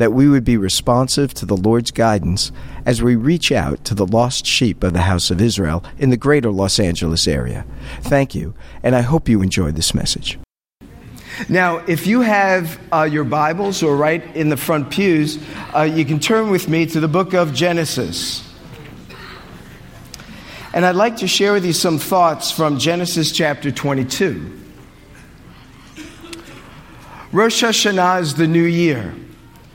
that we would be responsive to the Lord's guidance as we reach out to the lost sheep of the house of Israel in the greater Los Angeles area. Thank you, and I hope you enjoyed this message. Now, if you have uh, your Bibles or right in the front pews, uh, you can turn with me to the book of Genesis. And I'd like to share with you some thoughts from Genesis chapter 22. Rosh Hashanah is the new year.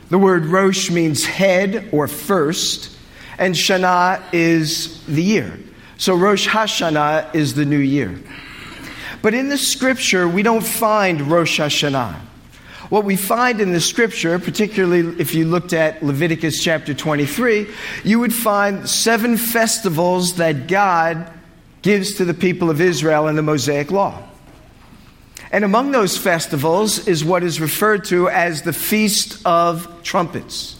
The word Rosh means head or first, and Shana is the year. So Rosh Hashanah is the new year. But in the scripture, we don't find Rosh Hashanah. What we find in the scripture, particularly if you looked at Leviticus chapter 23, you would find seven festivals that God gives to the people of Israel in the Mosaic Law. And among those festivals is what is referred to as the Feast of Trumpets.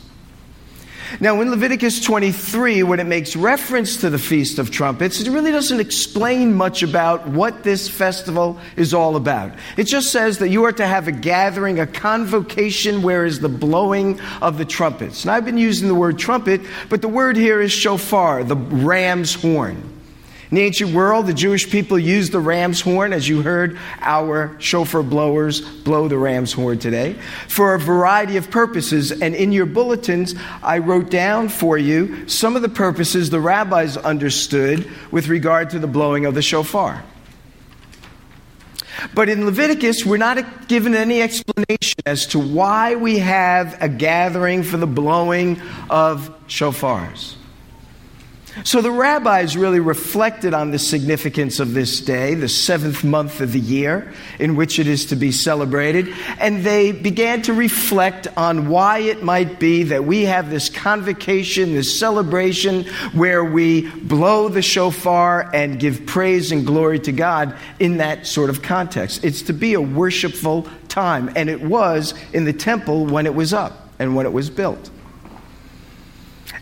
Now, in Leviticus 23, when it makes reference to the Feast of Trumpets, it really doesn't explain much about what this festival is all about. It just says that you are to have a gathering, a convocation, where is the blowing of the trumpets. And I've been using the word trumpet, but the word here is shofar, the ram's horn. In the ancient world, the Jewish people used the ram's horn, as you heard our shofar blowers blow the ram's horn today, for a variety of purposes. And in your bulletins, I wrote down for you some of the purposes the rabbis understood with regard to the blowing of the shofar. But in Leviticus, we're not given any explanation as to why we have a gathering for the blowing of shofars. So the rabbis really reflected on the significance of this day, the seventh month of the year in which it is to be celebrated, and they began to reflect on why it might be that we have this convocation, this celebration where we blow the shofar and give praise and glory to God in that sort of context. It's to be a worshipful time, and it was in the temple when it was up and when it was built.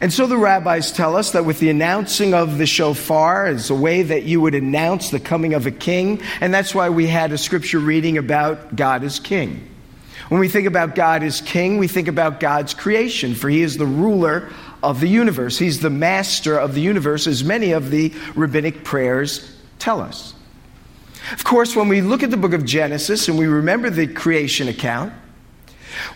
And so the rabbis tell us that with the announcing of the shofar is a way that you would announce the coming of a king, and that's why we had a scripture reading about God as king. When we think about God as king, we think about God's creation, for he is the ruler of the universe. He's the master of the universe, as many of the rabbinic prayers tell us. Of course, when we look at the book of Genesis and we remember the creation account,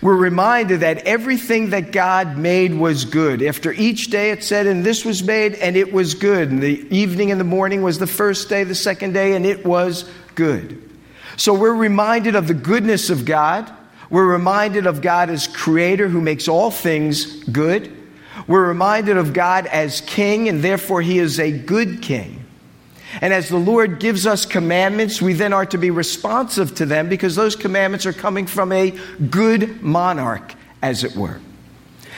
we're reminded that everything that God made was good. After each day it said, and this was made, and it was good. And the evening and the morning was the first day, the second day, and it was good. So we're reminded of the goodness of God. We're reminded of God as creator who makes all things good. We're reminded of God as king, and therefore he is a good king. And as the Lord gives us commandments, we then are to be responsive to them because those commandments are coming from a good monarch, as it were.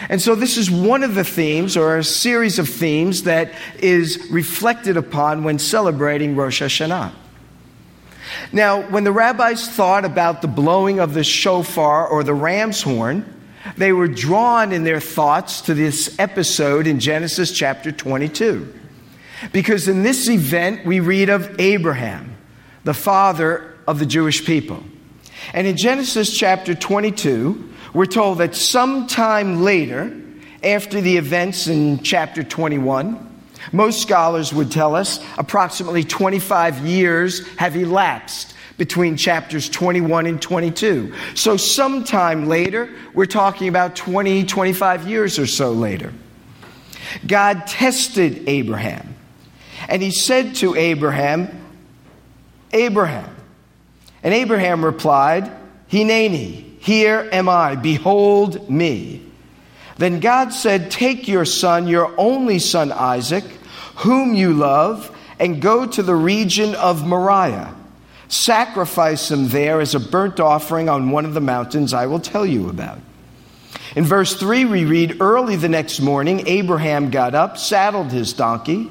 And so, this is one of the themes, or a series of themes, that is reflected upon when celebrating Rosh Hashanah. Now, when the rabbis thought about the blowing of the shofar or the ram's horn, they were drawn in their thoughts to this episode in Genesis chapter 22. Because in this event, we read of Abraham, the father of the Jewish people. And in Genesis chapter 22, we're told that sometime later, after the events in chapter 21, most scholars would tell us approximately 25 years have elapsed between chapters 21 and 22. So, sometime later, we're talking about 20, 25 years or so later. God tested Abraham and he said to Abraham, Abraham. And Abraham replied, Hineni, here am I, behold me. Then God said, Take your son, your only son Isaac, whom you love, and go to the region of Moriah. Sacrifice him there as a burnt offering on one of the mountains I will tell you about. In verse 3, we read Early the next morning, Abraham got up, saddled his donkey.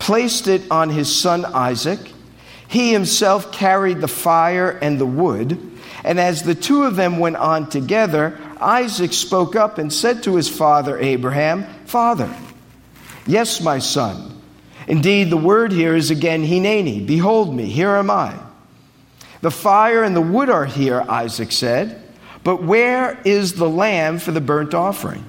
placed it on his son Isaac he himself carried the fire and the wood. And as the two of them went on together, Isaac spoke up and said to his father Abraham, Father, yes, my son. Indeed, the word here is again Hineni. Behold me, here am I. The fire and the wood are here, Isaac said, but where is the lamb for the burnt offering?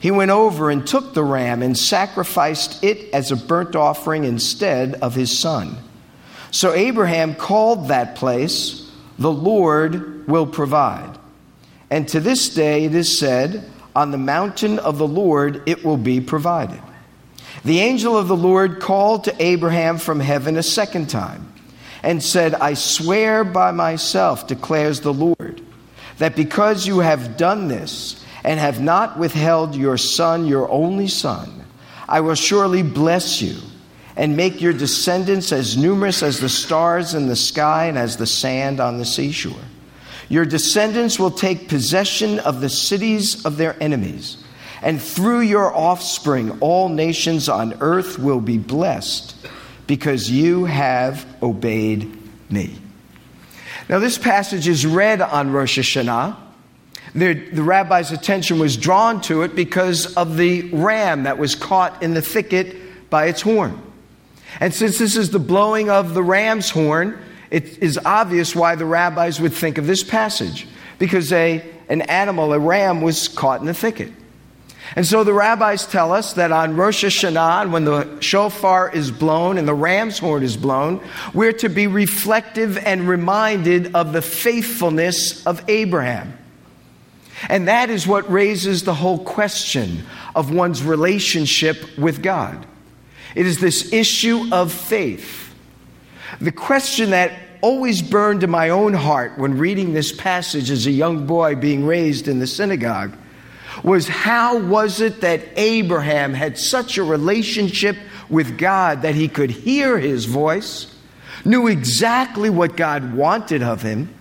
He went over and took the ram and sacrificed it as a burnt offering instead of his son. So Abraham called that place, The Lord will provide. And to this day it is said, On the mountain of the Lord it will be provided. The angel of the Lord called to Abraham from heaven a second time and said, I swear by myself, declares the Lord, that because you have done this, and have not withheld your son, your only son, I will surely bless you and make your descendants as numerous as the stars in the sky and as the sand on the seashore. Your descendants will take possession of the cities of their enemies, and through your offspring, all nations on earth will be blessed because you have obeyed me. Now, this passage is read on Rosh Hashanah the, the rabbi's attention was drawn to it because of the ram that was caught in the thicket by its horn. And since this is the blowing of the ram's horn, it is obvious why the rabbis would think of this passage because a, an animal, a ram, was caught in the thicket. And so the rabbis tell us that on Rosh Hashanah, when the shofar is blown and the ram's horn is blown, we're to be reflective and reminded of the faithfulness of Abraham. And that is what raises the whole question of one's relationship with God. It is this issue of faith. The question that always burned in my own heart when reading this passage as a young boy being raised in the synagogue was how was it that Abraham had such a relationship with God that he could hear his voice, knew exactly what God wanted of him,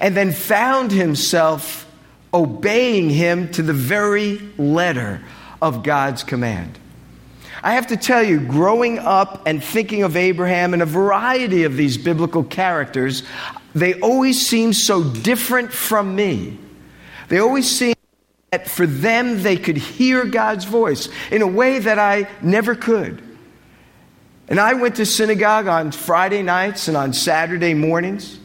and then found himself obeying him to the very letter of God's command. I have to tell you, growing up and thinking of Abraham and a variety of these biblical characters, they always seem so different from me. They always seem that for them they could hear God's voice in a way that I never could. And I went to synagogue on Friday nights and on Saturday mornings.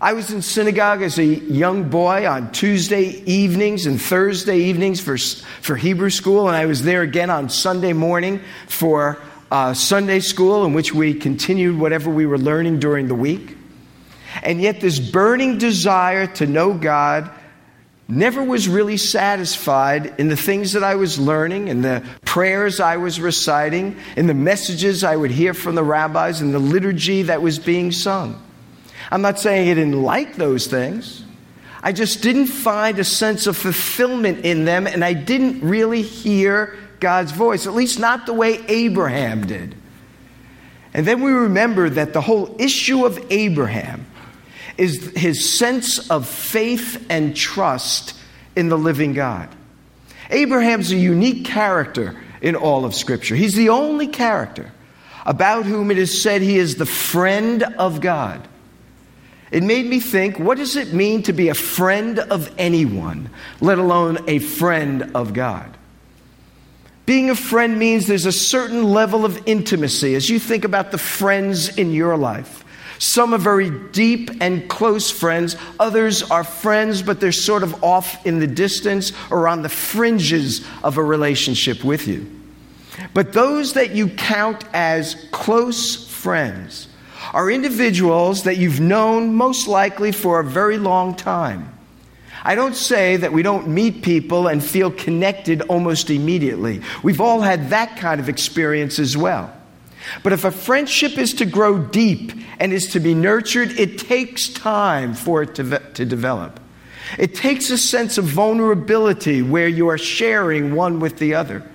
I was in synagogue as a young boy on Tuesday evenings and Thursday evenings for, for Hebrew school, and I was there again on Sunday morning for uh, Sunday school, in which we continued whatever we were learning during the week. And yet, this burning desire to know God never was really satisfied in the things that I was learning, in the prayers I was reciting, in the messages I would hear from the rabbis, in the liturgy that was being sung. I'm not saying I didn't like those things. I just didn't find a sense of fulfillment in them, and I didn't really hear God's voice, at least not the way Abraham did. And then we remember that the whole issue of Abraham is his sense of faith and trust in the living God. Abraham's a unique character in all of Scripture. He's the only character about whom it is said he is the friend of God. It made me think what does it mean to be a friend of anyone, let alone a friend of God? Being a friend means there's a certain level of intimacy as you think about the friends in your life. Some are very deep and close friends. Others are friends, but they're sort of off in the distance or on the fringes of a relationship with you. But those that you count as close friends are individuals that you've known most likely for a very long time. I don't say that we don't meet people and feel connected almost immediately. We've all had that kind of experience as well. But if a friendship is to grow deep and is to be nurtured, it takes time for it to, to develop. It takes a sense of vulnerability where you are sharing one with the other.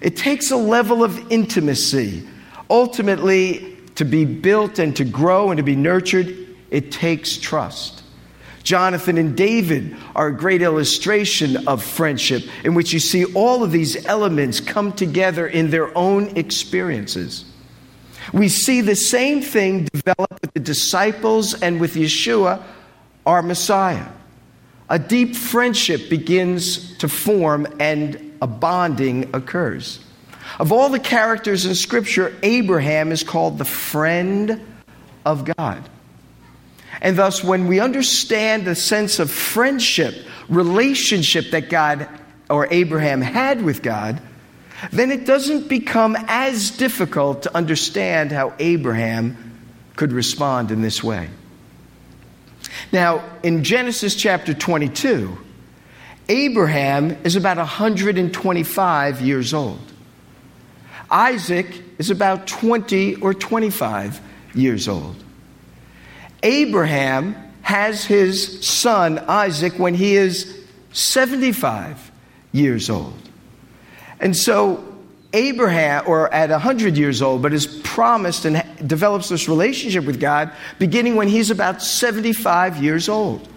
It takes a level of intimacy. Ultimately, to be built and to grow and to be nurtured, it takes trust. Jonathan and David are a great illustration of friendship in which you see all of these elements come together in their own experiences. We see the same thing develop with the disciples and with Yeshua, our Messiah. A deep friendship begins to form and a bonding occurs. Of all the characters in Scripture, Abraham is called the friend of God. And thus, when we understand the sense of friendship, relationship that God or Abraham had with God, then it doesn't become as difficult to understand how Abraham could respond in this way. Now, in Genesis chapter 22, Abraham is about 125 years old. Isaac is about 20 or 25 years old. Abraham has his son Isaac when he is 75 years old. And so Abraham, or at 100 years old, but is promised and develops this relationship with God beginning when he's about 75 years old.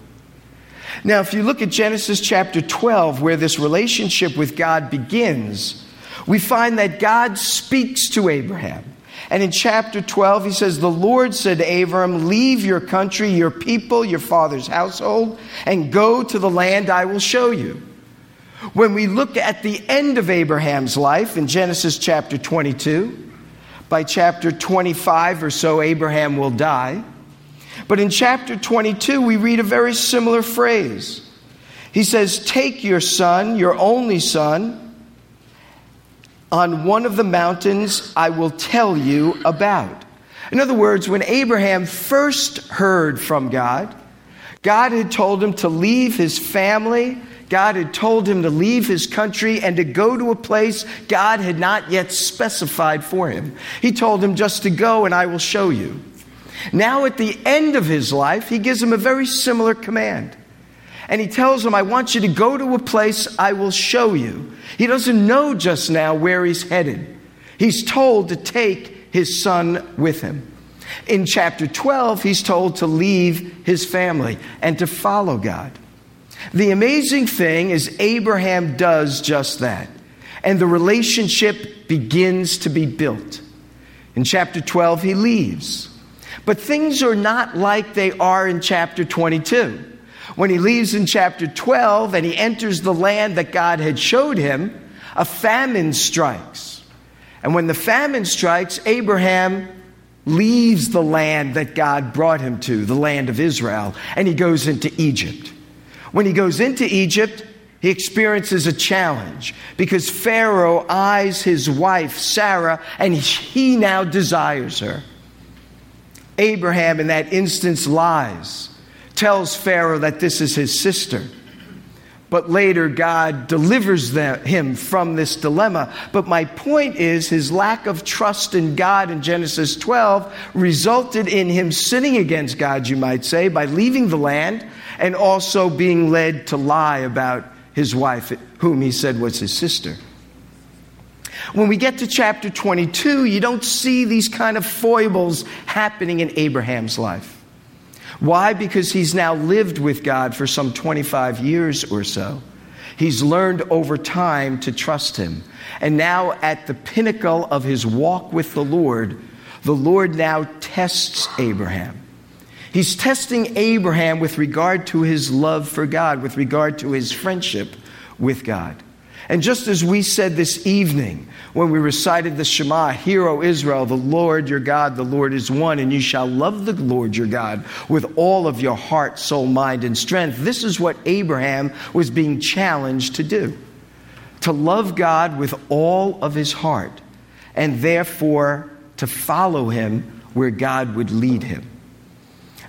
Now, if you look at Genesis chapter 12, where this relationship with God begins, we find that God speaks to Abraham. And in chapter 12, he says, The Lord said to Abram, Leave your country, your people, your father's household, and go to the land I will show you. When we look at the end of Abraham's life in Genesis chapter 22, by chapter 25 or so, Abraham will die. But in chapter 22, we read a very similar phrase. He says, Take your son, your only son, on one of the mountains I will tell you about. In other words, when Abraham first heard from God, God had told him to leave his family. God had told him to leave his country and to go to a place God had not yet specified for him. He told him just to go and I will show you. Now, at the end of his life, he gives him a very similar command. And he tells him, I want you to go to a place I will show you. He doesn't know just now where he's headed. He's told to take his son with him. In chapter 12, he's told to leave his family and to follow God. The amazing thing is, Abraham does just that. And the relationship begins to be built. In chapter 12, he leaves. But things are not like they are in chapter 22. When he leaves in chapter 12 and he enters the land that God had showed him, a famine strikes. And when the famine strikes, Abraham leaves the land that God brought him to, the land of Israel, and he goes into Egypt. When he goes into Egypt, he experiences a challenge because Pharaoh eyes his wife, Sarah, and he now desires her. Abraham, in that instance, lies, tells Pharaoh that this is his sister. but later God delivers them, him from this dilemma. But my point is his lack of trust in God in Genesis 12 resulted in him sinning against God, you might say, by leaving the land and also being led to lie about his wife, whom he said was his sister. When we get to chapter 22, you don't see these kind of foibles happening in Abraham's life. Why? Because he's now lived with God for some 25 years or so. He's learned over time to trust him. And now, at the pinnacle of his walk with the Lord, the Lord now tests Abraham. He's testing Abraham with regard to his love for God, with regard to his friendship with God. And just as we said this evening when we recited the Shema, Hear, O Israel, the Lord your God, the Lord is one, and you shall love the Lord your God with all of your heart, soul, mind, and strength. This is what Abraham was being challenged to do to love God with all of his heart, and therefore to follow him where God would lead him.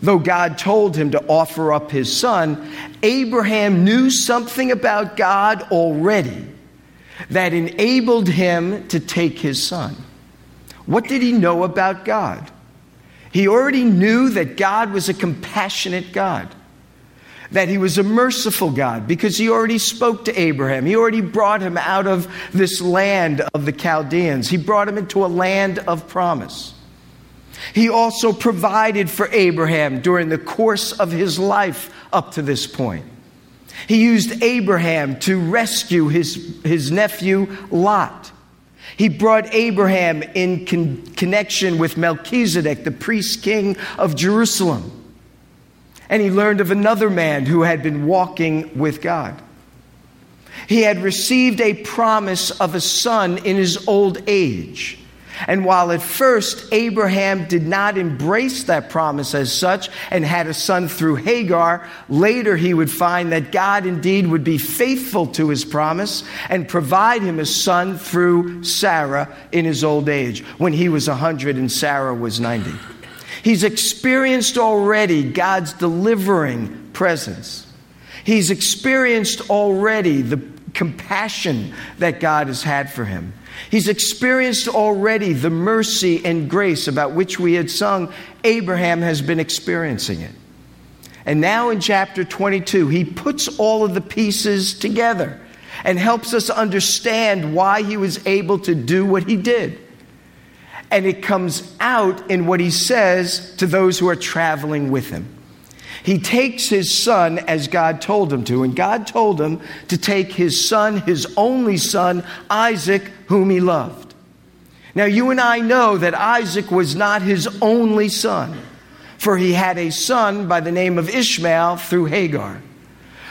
Though God told him to offer up his son, Abraham knew something about God already that enabled him to take his son. What did he know about God? He already knew that God was a compassionate God, that he was a merciful God, because he already spoke to Abraham. He already brought him out of this land of the Chaldeans, he brought him into a land of promise. He also provided for Abraham during the course of his life up to this point. He used Abraham to rescue his, his nephew Lot. He brought Abraham in con- connection with Melchizedek, the priest king of Jerusalem. And he learned of another man who had been walking with God. He had received a promise of a son in his old age. And while at first Abraham did not embrace that promise as such and had a son through Hagar, later he would find that God indeed would be faithful to his promise and provide him a son through Sarah in his old age when he was 100 and Sarah was 90. He's experienced already God's delivering presence. He's experienced already the compassion that God has had for him. He's experienced already the mercy and grace about which we had sung. Abraham has been experiencing it. And now in chapter 22, he puts all of the pieces together and helps us understand why he was able to do what he did. And it comes out in what he says to those who are traveling with him. He takes his son as God told him to, and God told him to take his son, his only son, Isaac, whom he loved. Now, you and I know that Isaac was not his only son, for he had a son by the name of Ishmael through Hagar.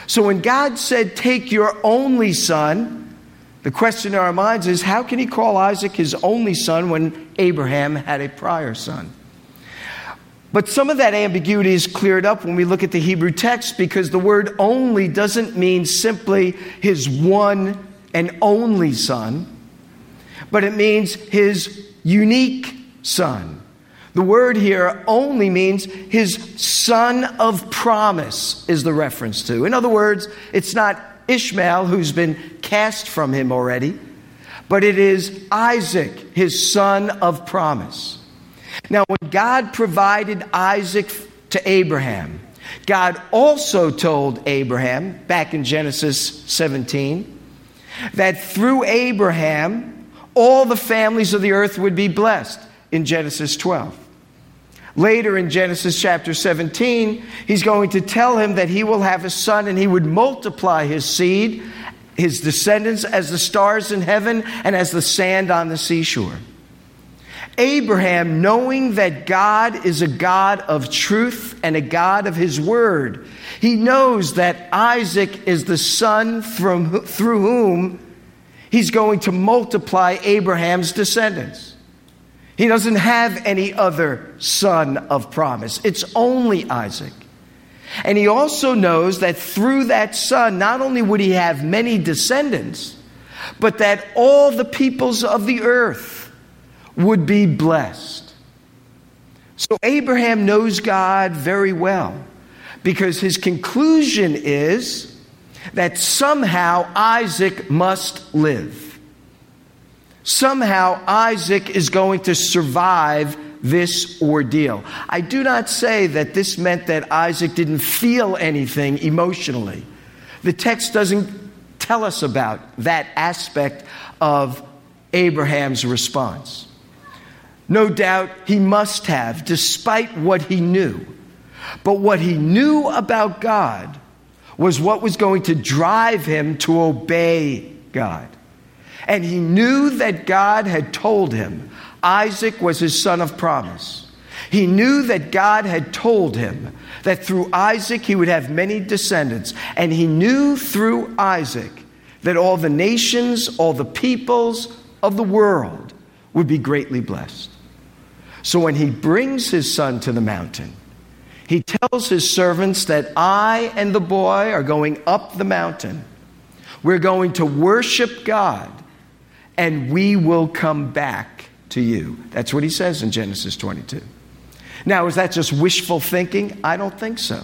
So when God said, Take your only son, the question in our minds is, how can he call Isaac his only son when Abraham had a prior son? But some of that ambiguity is cleared up when we look at the Hebrew text because the word only doesn't mean simply his one and only son, but it means his unique son. The word here only means his son of promise, is the reference to. In other words, it's not Ishmael who's been cast from him already, but it is Isaac, his son of promise. Now, when God provided Isaac to Abraham, God also told Abraham, back in Genesis 17, that through Abraham, all the families of the earth would be blessed in Genesis 12. Later in Genesis chapter 17, he's going to tell him that he will have a son and he would multiply his seed, his descendants, as the stars in heaven and as the sand on the seashore. Abraham, knowing that God is a God of truth and a God of his word, he knows that Isaac is the son from, through whom he's going to multiply Abraham's descendants. He doesn't have any other son of promise, it's only Isaac. And he also knows that through that son, not only would he have many descendants, but that all the peoples of the earth would be blessed. So Abraham knows God very well because his conclusion is that somehow Isaac must live. Somehow Isaac is going to survive this ordeal. I do not say that this meant that Isaac didn't feel anything emotionally. The text doesn't tell us about that aspect of Abraham's response. No doubt he must have, despite what he knew. But what he knew about God was what was going to drive him to obey God. And he knew that God had told him Isaac was his son of promise. He knew that God had told him that through Isaac he would have many descendants. And he knew through Isaac that all the nations, all the peoples of the world would be greatly blessed. So when he brings his son to the mountain, he tells his servants that I and the boy are going up the mountain. We're going to worship God, and we will come back to you. That's what he says in Genesis 22. Now, is that just wishful thinking? I don't think so.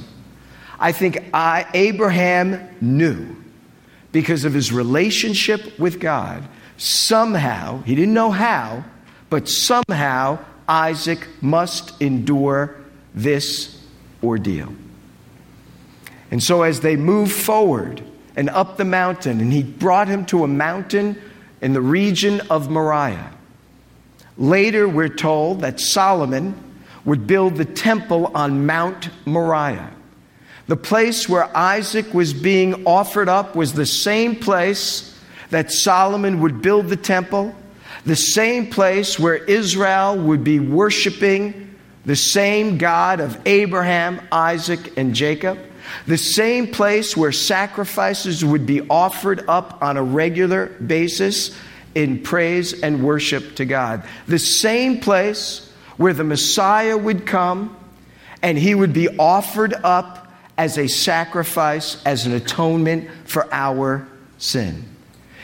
I think I, Abraham knew because of his relationship with God, somehow, he didn't know how, but somehow Isaac must endure this ordeal. And so, as they move forward and up the mountain, and he brought him to a mountain in the region of Moriah. Later, we're told that Solomon would build the temple on Mount Moriah. The place where Isaac was being offered up was the same place that Solomon would build the temple, the same place where Israel would be worshiping the same God of Abraham, Isaac, and Jacob, the same place where sacrifices would be offered up on a regular basis in praise and worship to God, the same place where the Messiah would come and he would be offered up as a sacrifice, as an atonement for our sin.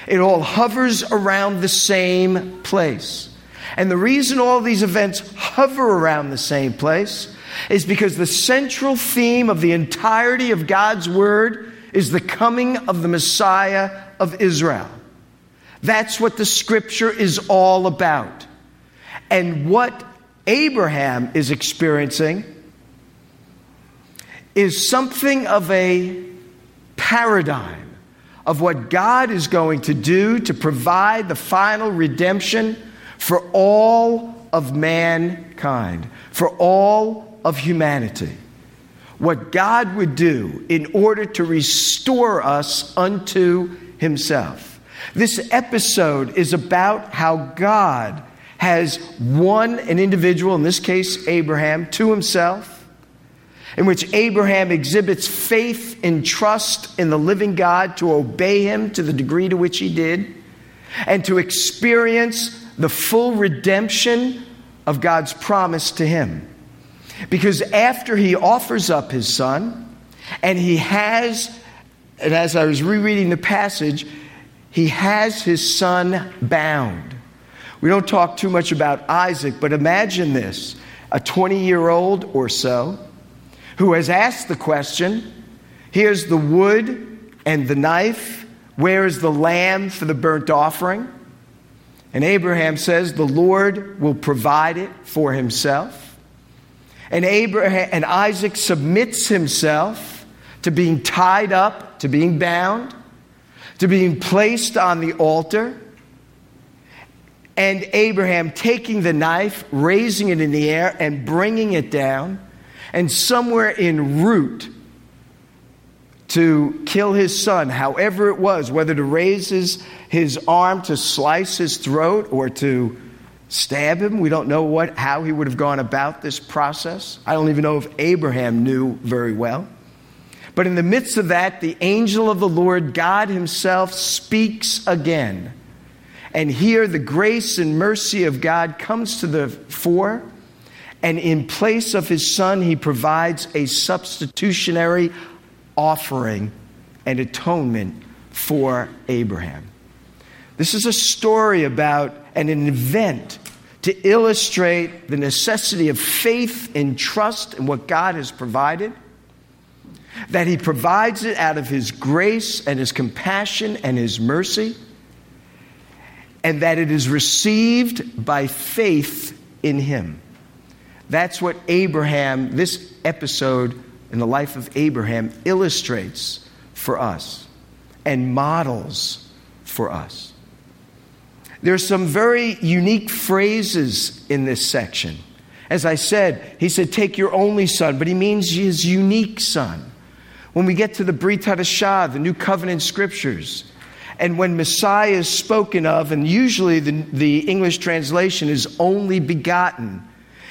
It all hovers around the same place. And the reason all these events hover around the same place is because the central theme of the entirety of God's Word is the coming of the Messiah of Israel. That's what the Scripture is all about. And what Abraham is experiencing is something of a paradigm of what God is going to do to provide the final redemption for all of mankind, for all of humanity. What God would do in order to restore us unto Himself. This episode is about how God has won an individual, in this case Abraham, to Himself, in which Abraham exhibits faith and trust in the living God to obey Him to the degree to which he did, and to experience the full redemption of God's promise to him. Because after he offers up his son, and he has, and as I was rereading the passage, he has his son bound. We don't talk too much about Isaac, but imagine this a 20 year old or so who has asked the question here's the wood and the knife, where is the lamb for the burnt offering? And Abraham says, The Lord will provide it for himself. And, Abraham, and Isaac submits himself to being tied up, to being bound, to being placed on the altar. And Abraham taking the knife, raising it in the air, and bringing it down. And somewhere en route, to kill his son, however it was, whether to raise his, his arm to slice his throat or to stab him. We don't know what, how he would have gone about this process. I don't even know if Abraham knew very well. But in the midst of that, the angel of the Lord, God Himself, speaks again. And here, the grace and mercy of God comes to the fore. And in place of His Son, He provides a substitutionary offering and atonement for Abraham. This is a story about an event to illustrate the necessity of faith and trust in what God has provided. that He provides it out of His grace and His compassion and His mercy, and that it is received by faith in Him. That's what Abraham, this episode in the life of Abraham, illustrates for us and models for us. There's some very unique phrases in this section. As I said, he said, Take your only son, but he means his unique son. When we get to the Brit Hadashah, the New Covenant scriptures, and when Messiah is spoken of, and usually the, the English translation is only begotten,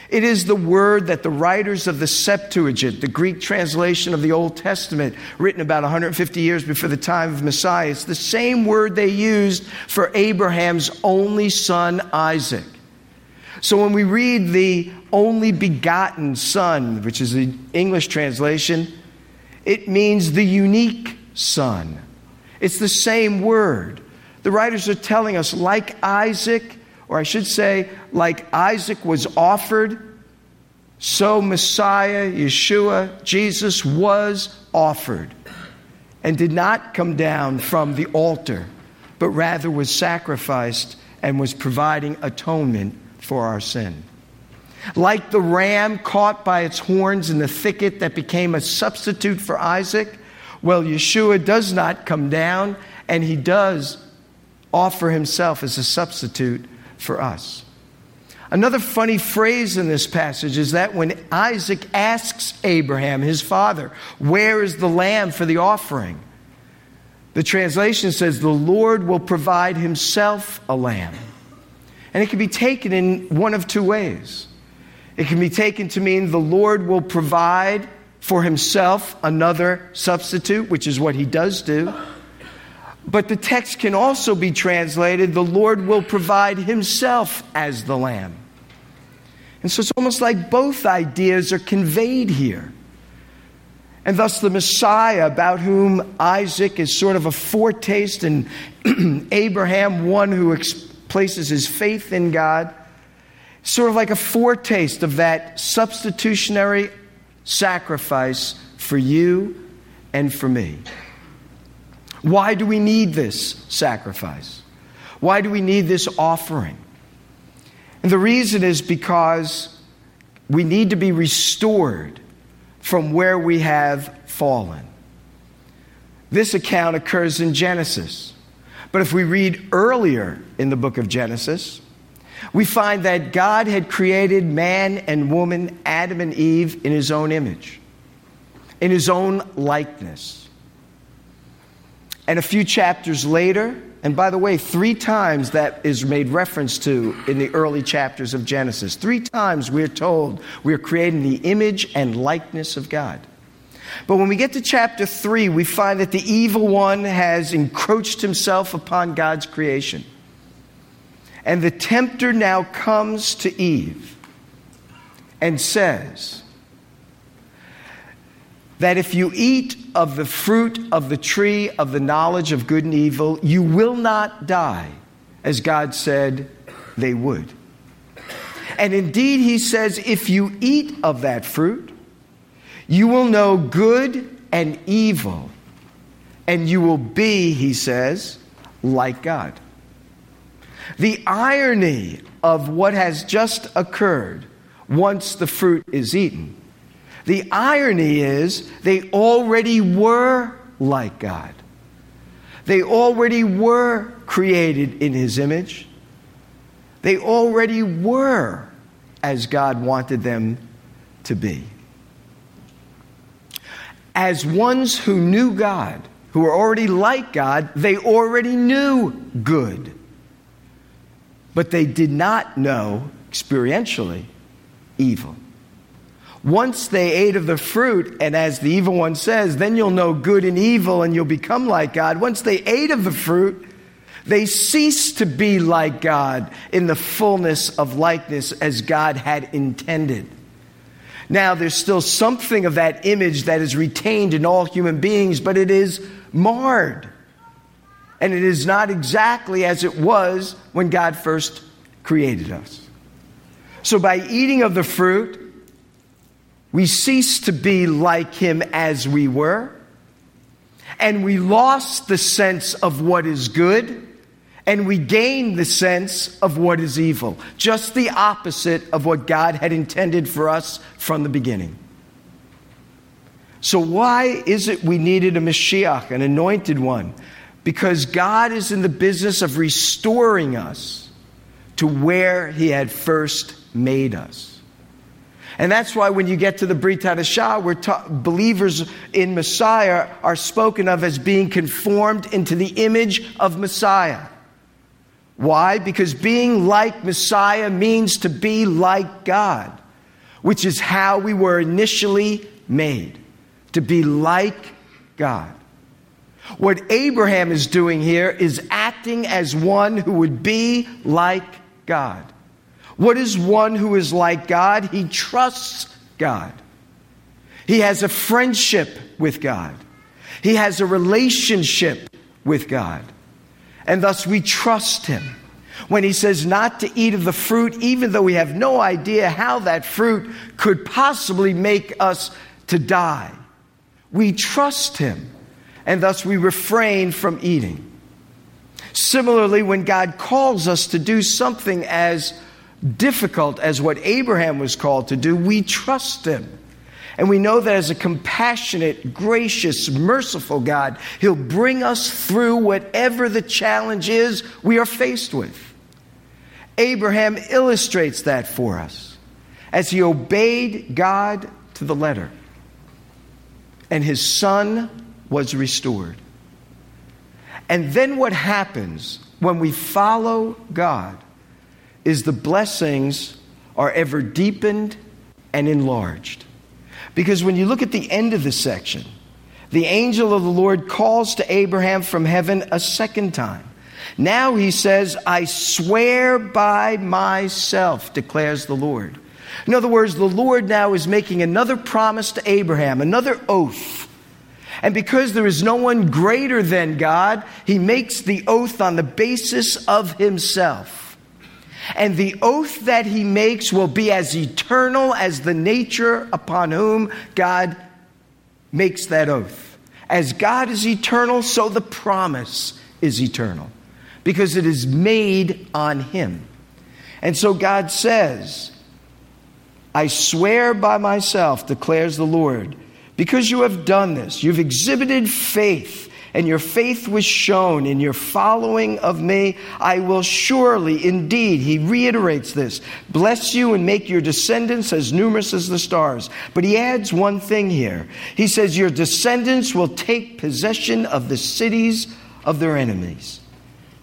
it is the word that the writers of the Septuagint, the Greek translation of the Old Testament, written about 150 years before the time of Messiah, it's the same word they used for Abraham's only son, Isaac. So when we read the only begotten son, which is the English translation, it means the unique son. It's the same word. The writers are telling us, like Isaac, or I should say, like Isaac was offered, so Messiah, Yeshua, Jesus was offered and did not come down from the altar, but rather was sacrificed and was providing atonement for our sin. Like the ram caught by its horns in the thicket that became a substitute for Isaac, well, Yeshua does not come down and he does offer himself as a substitute for us. Another funny phrase in this passage is that when Isaac asks Abraham, his father, Where is the lamb for the offering? The translation says, The Lord will provide himself a lamb. And it can be taken in one of two ways. It can be taken to mean the Lord will provide for himself another substitute, which is what he does do. But the text can also be translated the Lord will provide himself as the lamb. And so it's almost like both ideas are conveyed here. And thus, the Messiah, about whom Isaac is sort of a foretaste, and Abraham, one who ex- places his faith in God, sort of like a foretaste of that substitutionary sacrifice for you and for me. Why do we need this sacrifice? Why do we need this offering? And the reason is because we need to be restored from where we have fallen. This account occurs in Genesis. But if we read earlier in the book of Genesis, we find that God had created man and woman, Adam and Eve, in his own image, in his own likeness. And a few chapters later, and by the way, three times that is made reference to in the early chapters of Genesis. Three times we're told we're creating the image and likeness of God. But when we get to chapter 3, we find that the evil one has encroached himself upon God's creation. And the tempter now comes to Eve and says, that if you eat of the fruit of the tree of the knowledge of good and evil, you will not die, as God said they would. And indeed, he says, if you eat of that fruit, you will know good and evil, and you will be, he says, like God. The irony of what has just occurred once the fruit is eaten the irony is they already were like God. They already were created in His image. They already were as God wanted them to be. As ones who knew God, who were already like God, they already knew good. But they did not know experientially evil. Once they ate of the fruit, and as the evil one says, then you'll know good and evil and you'll become like God. Once they ate of the fruit, they ceased to be like God in the fullness of likeness as God had intended. Now, there's still something of that image that is retained in all human beings, but it is marred. And it is not exactly as it was when God first created us. So, by eating of the fruit, we ceased to be like him as we were, and we lost the sense of what is good, and we gained the sense of what is evil. Just the opposite of what God had intended for us from the beginning. So, why is it we needed a Mashiach, an anointed one? Because God is in the business of restoring us to where He had first made us. And that's why when you get to the Brit Hadashah, where ta- believers in Messiah are spoken of as being conformed into the image of Messiah. Why? Because being like Messiah means to be like God, which is how we were initially made, to be like God. What Abraham is doing here is acting as one who would be like God. What is one who is like God? He trusts God. He has a friendship with God. He has a relationship with God. And thus we trust him. When he says not to eat of the fruit, even though we have no idea how that fruit could possibly make us to die, we trust him. And thus we refrain from eating. Similarly, when God calls us to do something as difficult as what Abraham was called to do, we trust him. And we know that as a compassionate, gracious, merciful God, He'll bring us through whatever the challenge is we are faced with. Abraham illustrates that for us as he obeyed God to the letter, and his son was restored. And then what happens when we follow God is the blessings are ever deepened and enlarged. Because when you look at the end of the section, the angel of the Lord calls to Abraham from heaven a second time. Now he says, I swear by myself, declares the Lord. In other words, the Lord now is making another promise to Abraham, another oath. And because there is no one greater than God, he makes the oath on the basis of himself. And the oath that he makes will be as eternal as the nature upon whom God makes that oath. As God is eternal, so the promise is eternal because it is made on him. And so God says, I swear by myself, declares the Lord, because you have done this, you've exhibited faith, and your faith was shown in your following of me, I will surely, indeed, he reiterates this, bless you and make your descendants as numerous as the stars. But he adds one thing here. He says, Your descendants will take possession of the cities of their enemies.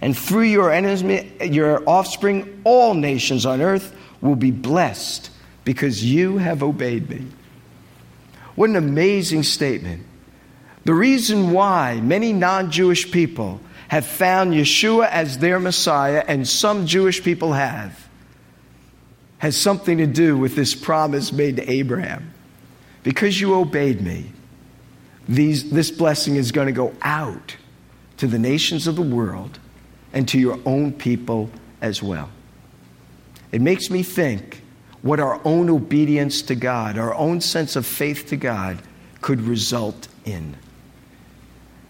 And through your, enemy, your offspring, all nations on earth will be blessed because you have obeyed me. What an amazing statement. The reason why many non Jewish people have found Yeshua as their Messiah, and some Jewish people have, has something to do with this promise made to Abraham. Because you obeyed me, these, this blessing is going to go out to the nations of the world and to your own people as well. It makes me think what our own obedience to God, our own sense of faith to God, could result in.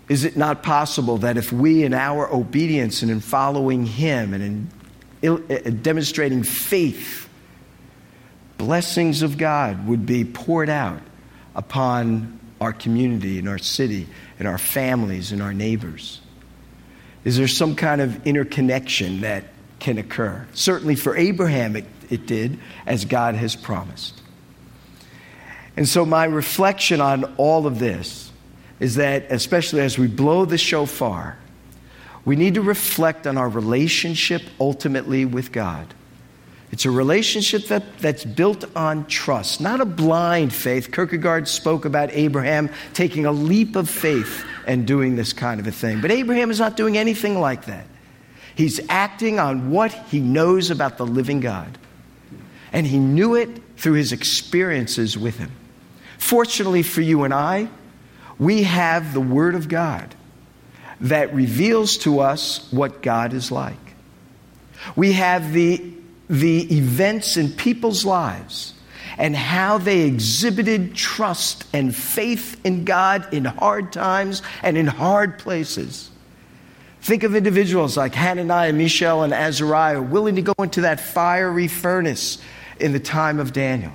Is it not possible that if we, in our obedience and in following Him and in uh, demonstrating faith, blessings of God would be poured out upon our community and our city and our families and our neighbors? Is there some kind of interconnection that can occur? Certainly for Abraham, it, it did, as God has promised. And so, my reflection on all of this is that, especially as we blow the shofar, we need to reflect on our relationship ultimately with God. It's a relationship that, that's built on trust, not a blind faith. Kierkegaard spoke about Abraham taking a leap of faith and doing this kind of a thing. But Abraham is not doing anything like that. He's acting on what he knows about the living God. And he knew it through his experiences with him. Fortunately for you and I, we have the Word of God that reveals to us what God is like. We have the, the events in people's lives and how they exhibited trust and faith in God in hard times and in hard places. Think of individuals like Hananiah, Mishael, and Azariah willing to go into that fiery furnace in the time of Daniel.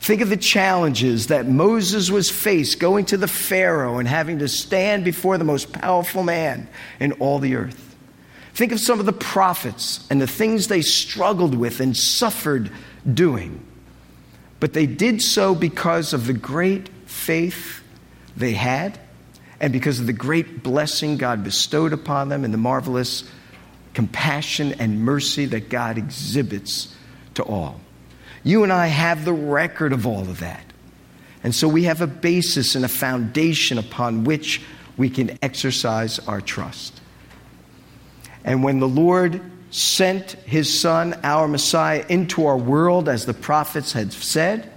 Think of the challenges that Moses was faced going to the Pharaoh and having to stand before the most powerful man in all the earth. Think of some of the prophets and the things they struggled with and suffered doing. But they did so because of the great faith they had and because of the great blessing God bestowed upon them and the marvelous compassion and mercy that God exhibits to all. You and I have the record of all of that. And so we have a basis and a foundation upon which we can exercise our trust. And when the Lord sent his Son, our Messiah, into our world, as the prophets had said,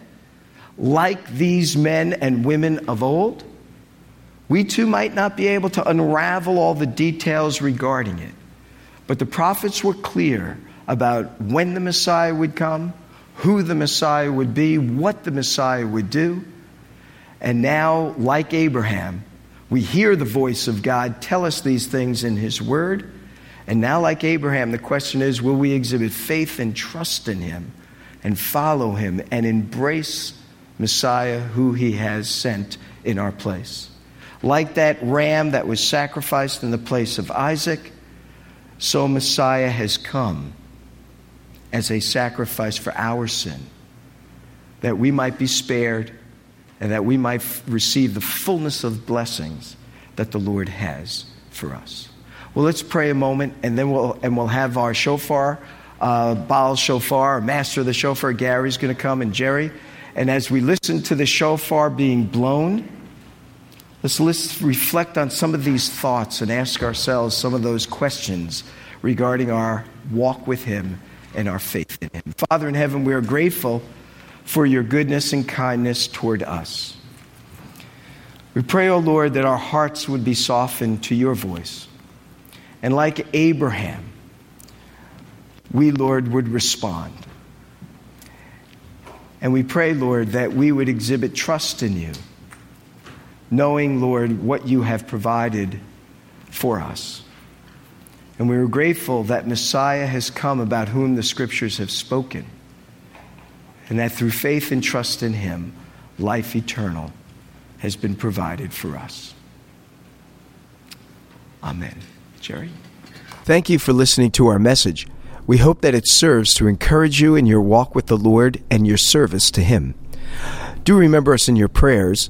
like these men and women of old, we too might not be able to unravel all the details regarding it. But the prophets were clear about when the Messiah would come who the Messiah would be, what the Messiah would do. And now, like Abraham, we hear the voice of God tell us these things in His Word. And now, like Abraham, the question is will we exhibit faith and trust in Him and follow Him and embrace Messiah who He has sent in our place? Like that ram that was sacrificed in the place of Isaac, so Messiah has come as a sacrifice for our sin, that we might be spared and that we might f- receive the fullness of blessings that the Lord has for us. Well, let's pray a moment, and then we'll and we'll have our shofar, uh, Baal shofar, master of the shofar, Gary's going to come, and Jerry. And as we listen to the shofar being blown, let's, let's reflect on some of these thoughts and ask ourselves some of those questions regarding our walk with Him and our faith in Him. Father in heaven, we are grateful for your goodness and kindness toward us. We pray, O oh Lord, that our hearts would be softened to your voice. And like Abraham, we, Lord, would respond. And we pray, Lord, that we would exhibit trust in you, knowing, Lord, what you have provided for us. And we are grateful that Messiah has come about whom the scriptures have spoken. And that through faith and trust in him, life eternal has been provided for us. Amen. Jerry? Thank you for listening to our message. We hope that it serves to encourage you in your walk with the Lord and your service to Him. Do remember us in your prayers